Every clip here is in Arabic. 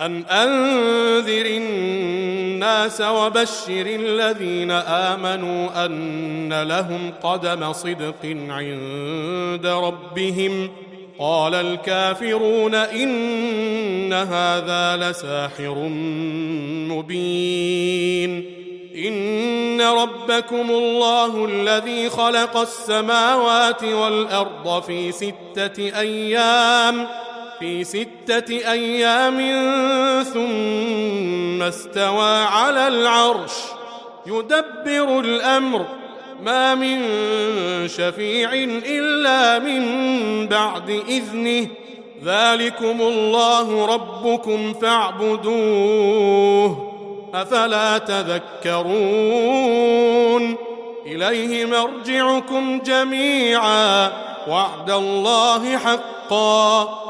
أن أنذر الناس وبشر الذين آمنوا أن لهم قدم صدق عند ربهم قال الكافرون إن هذا لساحر مبين إن ربكم الله الذي خلق السماوات والأرض في ستة أيام ۖ في ستة أيام ثم استوى على العرش يدبر الأمر. ما من شفيع إلا من بعد إذنه. ذلكم الله ربكم فاعبدوه. أفلا تذكرون؟ إليه مرجعكم جميعا. وعد الله حقا.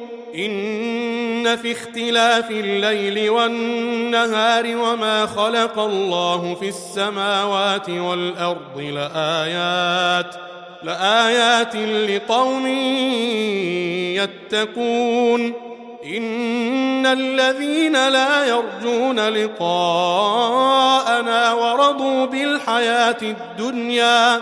إن في اختلاف الليل والنهار وما خلق الله في السماوات والأرض لآيات لآيات لقوم يتقون. إن الذين لا يرجون لقاءنا ورضوا بالحياة الدنيا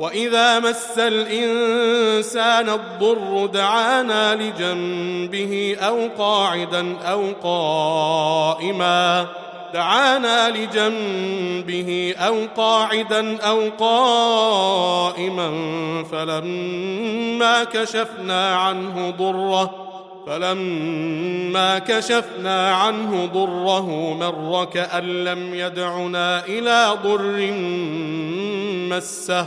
وإذا مس الإنسان الضر دعانا لجنبه أو قاعدا أو قائما. دعانا لجنبه أو قاعدا أو قائما. فلما كشفنا عنه ضره فلما كشفنا عنه ضره مر كأن لم يدعنا إلى ضر مسه.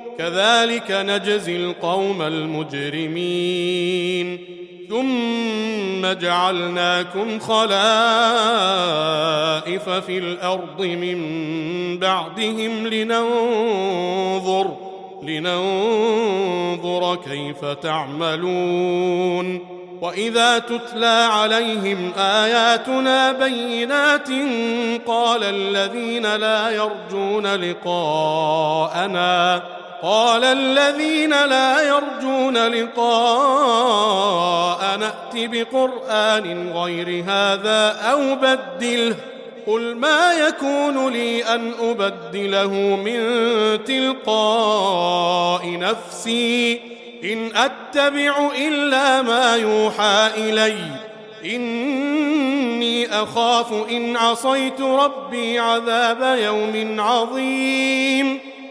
كذلك نجزي القوم المجرمين. ثم جعلناكم خلائف في الأرض من بعدهم لننظر لننظر كيف تعملون. وإذا تتلى عليهم آياتنا بينات قال الذين لا يرجون لقاءنا قال الذين لا يرجون لقاء نأت بقرآن غير هذا أو بدله قل ما يكون لي أن أبدله من تلقاء نفسي إن أتبع إلا ما يوحى إلي إني أخاف إن عصيت ربي عذاب يوم عظيم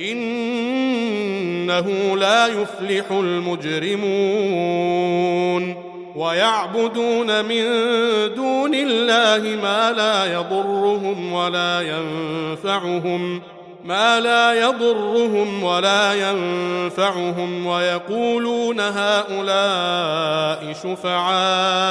إنه لا يفلح المجرمون ويعبدون من دون الله ما لا يضرهم ولا ينفعهم ما لا يضرهم ولا ينفعهم ويقولون هؤلاء شفعاؤنا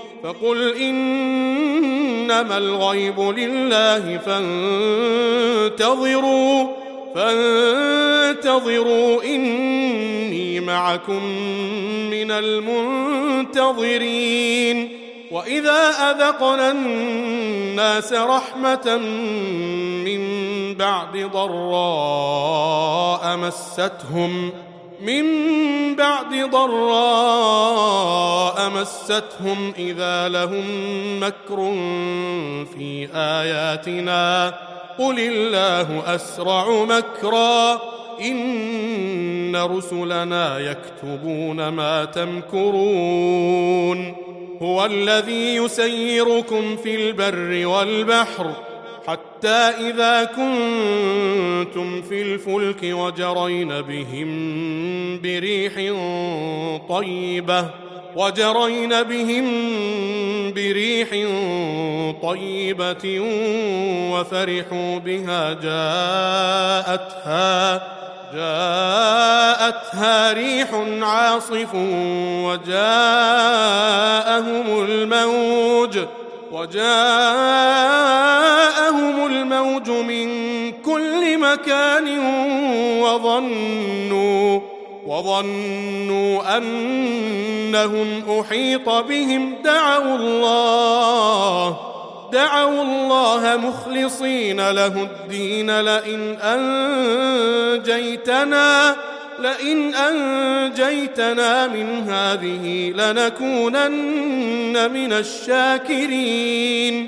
فقل إنما الغيب لله فانتظروا فانتظروا إني معكم من المنتظرين. وإذا أذقنا الناس رحمة من بعد ضراء مستهم من بعد ضراء مستهم إذا لهم مكر في آياتنا. قل الله أسرع مكرا. إن رسلنا يكتبون ما تمكرون. هو الذي يسيركم في البر والبحر حتى إذا كنتم في الفلك وجرين بهم بريح طيبة. وجرين بهم بريح طيبة وفرحوا بها جاءتها جاءتها ريح عاصف وجاءهم الموج وجاءهم الموج من كل مكان وظنوا وظنوا أنهم أحيط بهم. دعوا الله دعوا الله مخلصين له الدين. لئن أنجيتنا لئن أنجيتنا من هذه لنكونن من الشاكرين.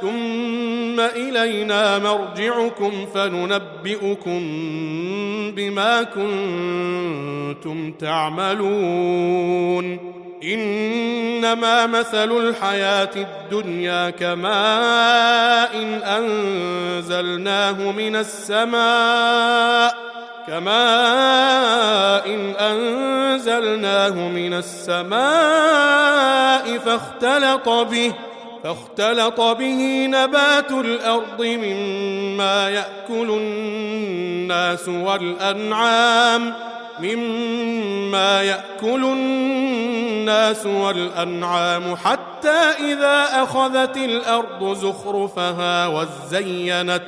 ثم إلينا مرجعكم فننبئكم بما كنتم تعملون. إنما مثل الحياة الدنيا كماء إن أنزلناه من السماء كماء إن أنزلناه من السماء فاختلط به فاختلط به نبات الأرض مما يأكل الناس والأنعام مما يأكل الناس والأنعام. حتى إذا أخذت الأرض زخرفها وزينت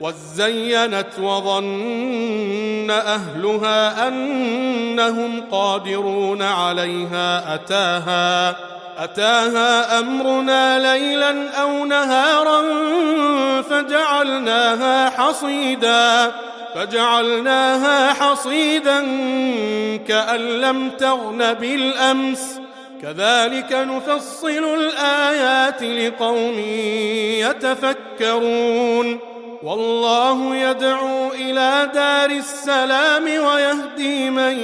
وزينت وظن أهلها أنهم قادرون عليها أتاها أتاها أمرنا ليلا أو نهارا فجعلناها حصيدا فجعلناها حصيدا كأن لم تغن بالأمس. كذلك نفصل الآيات لقوم يتفكرون. والله يدعو إلى دار السلام ويهدي من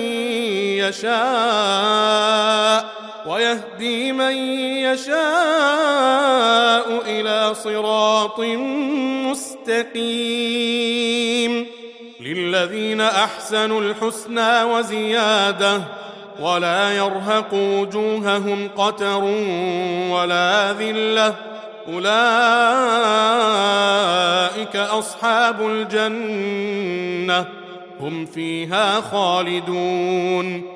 يشاء. ويهدي من يشاء إلى صراط مستقيم. للذين أحسنوا الحسنى وزيادة ولا يرهق وجوههم قتر ولا ذلة. أولئك أصحاب الجنة هم فيها خالدون.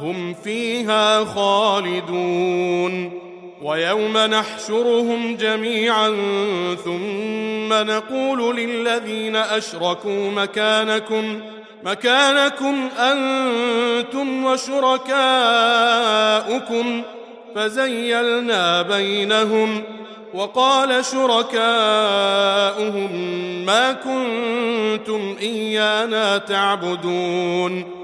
هم فيها خالدون. ويوم نحشرهم جميعا ثم نقول للذين أشركوا مكانكم مكانكم أنتم وشركاؤكم. فزيلنا بينهم وقال شركاؤهم ما كنتم إيانا تعبدون.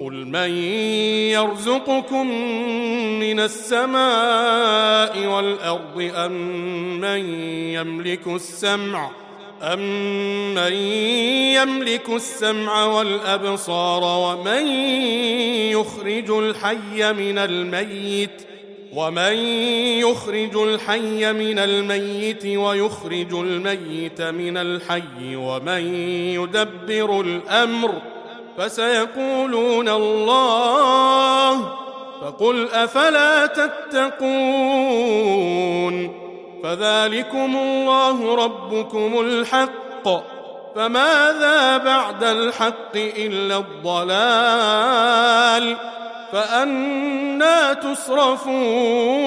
قل من يرزقكم من السماء والارض ام من يملك السمع أمن يملك السمع والأبصار ومن يخرج الحي من الميت ومن يخرج الحي من الميت ويخرج الميت من الحي ومن يدبر الأمر فسيقولون الله فقل أفلا تتقون فذلكم الله ربكم الحق فماذا بعد الحق إلا الضلال فأنا تصرفون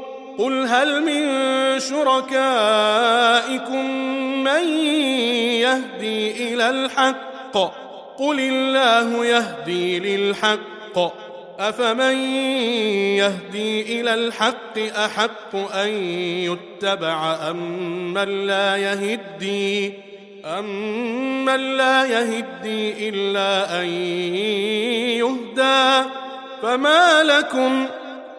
قل هل من شركائكم من يهدي إلى الحق؟ قل الله يهدي للحق. افمن يهدي إلى الحق احق ان يتبع ام من لا يهدي؟ أمن لا يهدي إلا أن يهدى. فما لكم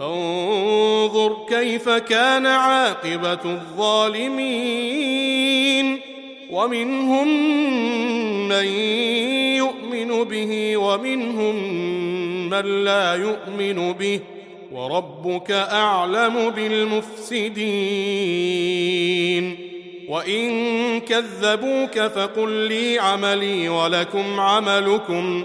انظر كيف كان عاقبة الظالمين. ومنهم من يؤمن به ومنهم من لا يؤمن به. وربك أعلم بالمفسدين. وإن كذبوك فقل لي عملي ولكم عملكم.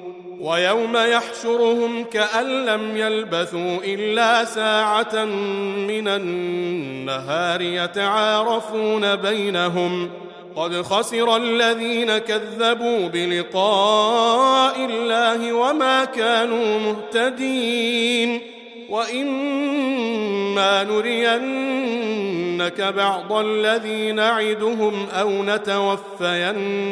ويوم يحشرهم كأن لم يلبثوا إلا ساعة من النهار يتعارفون بينهم قد خسر الذين كذبوا بلقاء الله وما كانوا مهتدين وإما نرينك بعض الذي نعدهم أو نتوفينك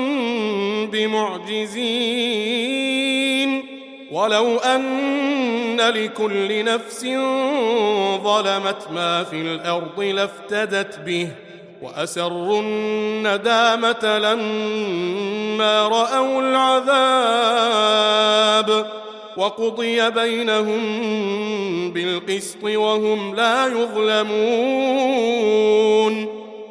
بمعجزين. ولو أن لكل نفس ظلمت ما في الأرض لافتدت به وأسروا الندامة لما رأوا العذاب وقضي بينهم بالقسط وهم لا يظلمون.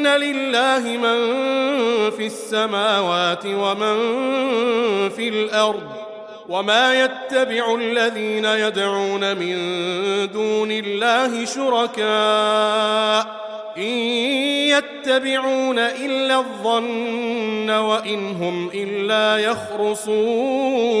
ان لله من في السماوات ومن في الأرض وما يتبع الذين يدعون من دون الله شركاء ان يتبعون الا الظن وان هم الا يخرصون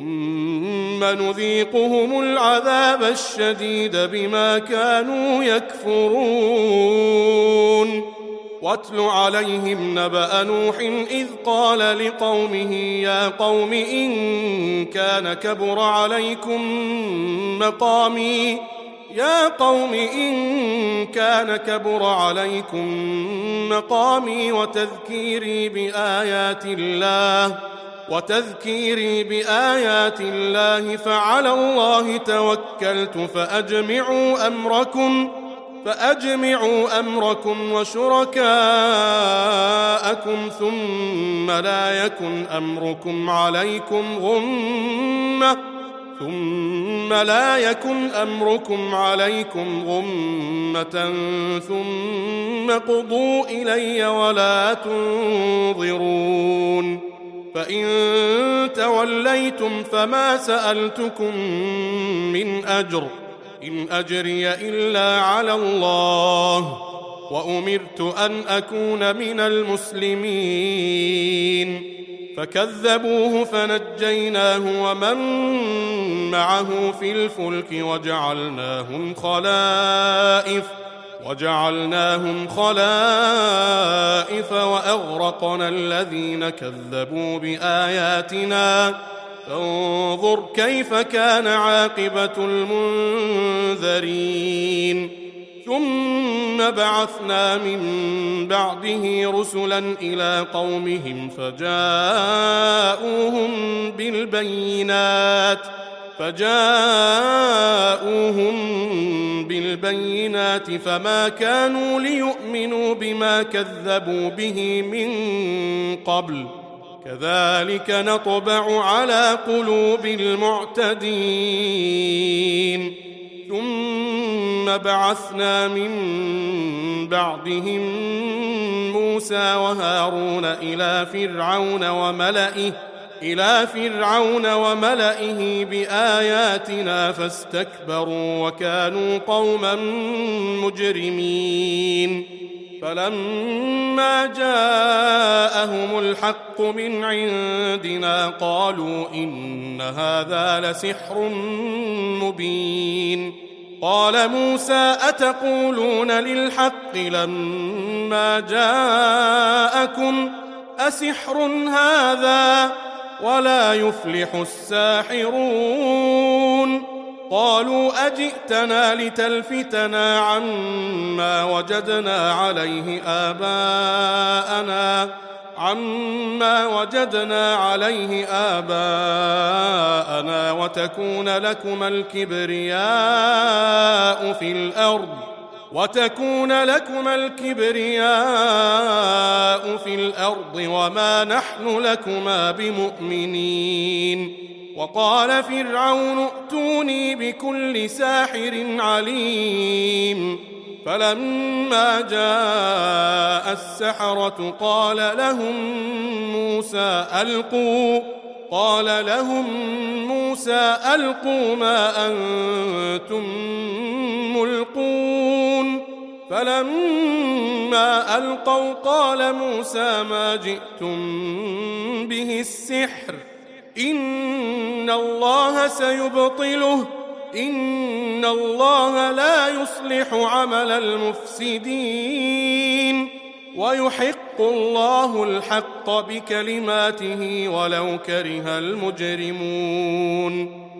ثم نذيقهم العذاب الشديد بما كانوا يكفرون. واتل عليهم نبأ نوح إذ قال لقومه يا قوم إن كان كبر عليكم مقامي يا قوم إن كان كبر عليكم مقامي وتذكيري بآيات الله. وتذكيري بآيات الله فعلى الله توكلت فأجمعوا أمركم فأجمعوا أمركم وشركاءكم ثم لا يكن أمركم عليكم غمة ثم لا يكن أمركم عليكم غمة ثم قضوا إلي ولا تنظرون. فإن توليتم فما سألتكم من أجر ۖ إن أجري إلا على الله وأمرت أن أكون من المسلمين فكذبوه فنجيناه ومن معه في الفلك وجعلناهم خلائف وجعلناهم خلائف وأغرقنا الذين كذبوا بآياتنا. فانظر كيف كان عاقبة المنذرين. ثم بعثنا من بعده رسلا إلى قومهم فجاءوهم بالبينات. فجاءوهم بالبينات فما كانوا ليؤمنوا بما كذبوا به من قبل. كذلك نطبع على قلوب المعتدين. ثم بعثنا من بعدهم موسى وهارون إلى فرعون وملئه إلى فرعون وملئه بآياتنا فاستكبروا وكانوا قوما مجرمين. فلما جاءهم الحق من عندنا قالوا إن هذا لسحر مبين. قال موسى أتقولون للحق لما جاءكم أسحر هذا؟ ولا يفلح الساحرون. قالوا أجئتنا لتلفتنا عما وجدنا عليه آباءنا عما وجدنا عليه آباءنا وتكون لكما الكبرياء في الأرض. وتكون لكما الكبرياء في الأرض وما نحن لكما بمؤمنين. وقال فرعون ائتوني بكل ساحر عليم. فلما جاء السحرة قال لهم موسى ألقوا قال لهم موسى ألقوا ما أنتم ملقون. فلما ألقوا قال موسى ما جئتم به السحر إن الله سيبطله إن الله لا يصلح عمل المفسدين ويحق الله الحق بكلماته ولو كره المجرمون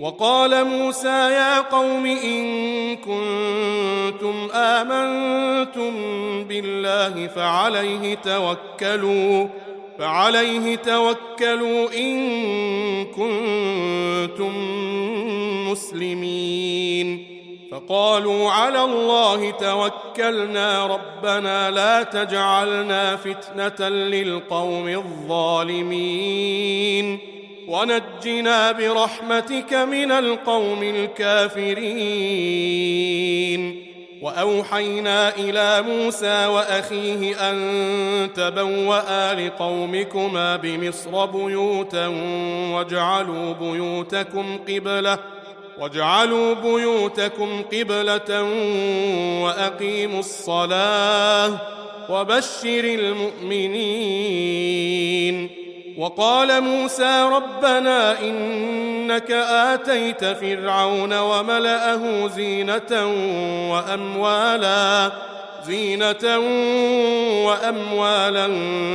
وقال موسى يا قوم إن كنتم آمنتم بالله فعليه توكلوا فعليه توكلوا إن كنتم مسلمين. فقالوا على الله توكلنا ربنا لا تجعلنا فتنة للقوم الظالمين. ونجنا برحمتك من القوم الكافرين. وأوحينا إلى موسى وأخيه أن تبوأ لقومكما بمصر بيوتا واجعلوا بيوتكم قبلة واجعلوا بيوتكم قبلة وأقيموا الصلاة وبشر المؤمنين. وقال موسى ربنا إنك آتيت فرعون وملأه زينة وأموالا زينة وأموالا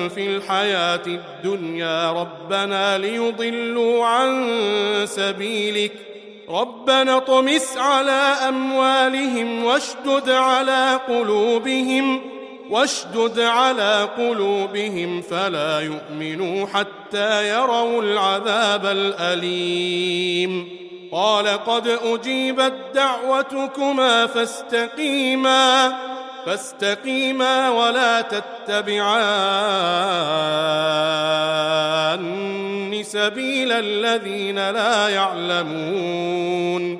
في الحياة الدنيا. ربنا ليضلوا عن سبيلك. ربنا طمس على أموالهم واشدد على قلوبهم. واشدد على قلوبهم فلا يؤمنوا حتى يروا العذاب الأليم. قال قد أجيبت دعوتكما فاستقيما فاستقيما ولا تتبعان سبيل الذين لا يعلمون.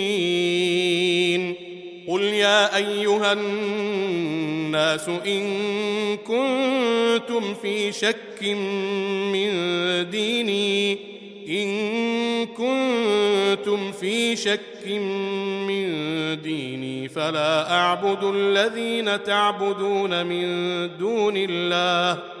يا أيها الناس إن كنتم في شك من ديني إن كنتم في شك من ديني فلا أعبد الذين تعبدون من دون الله.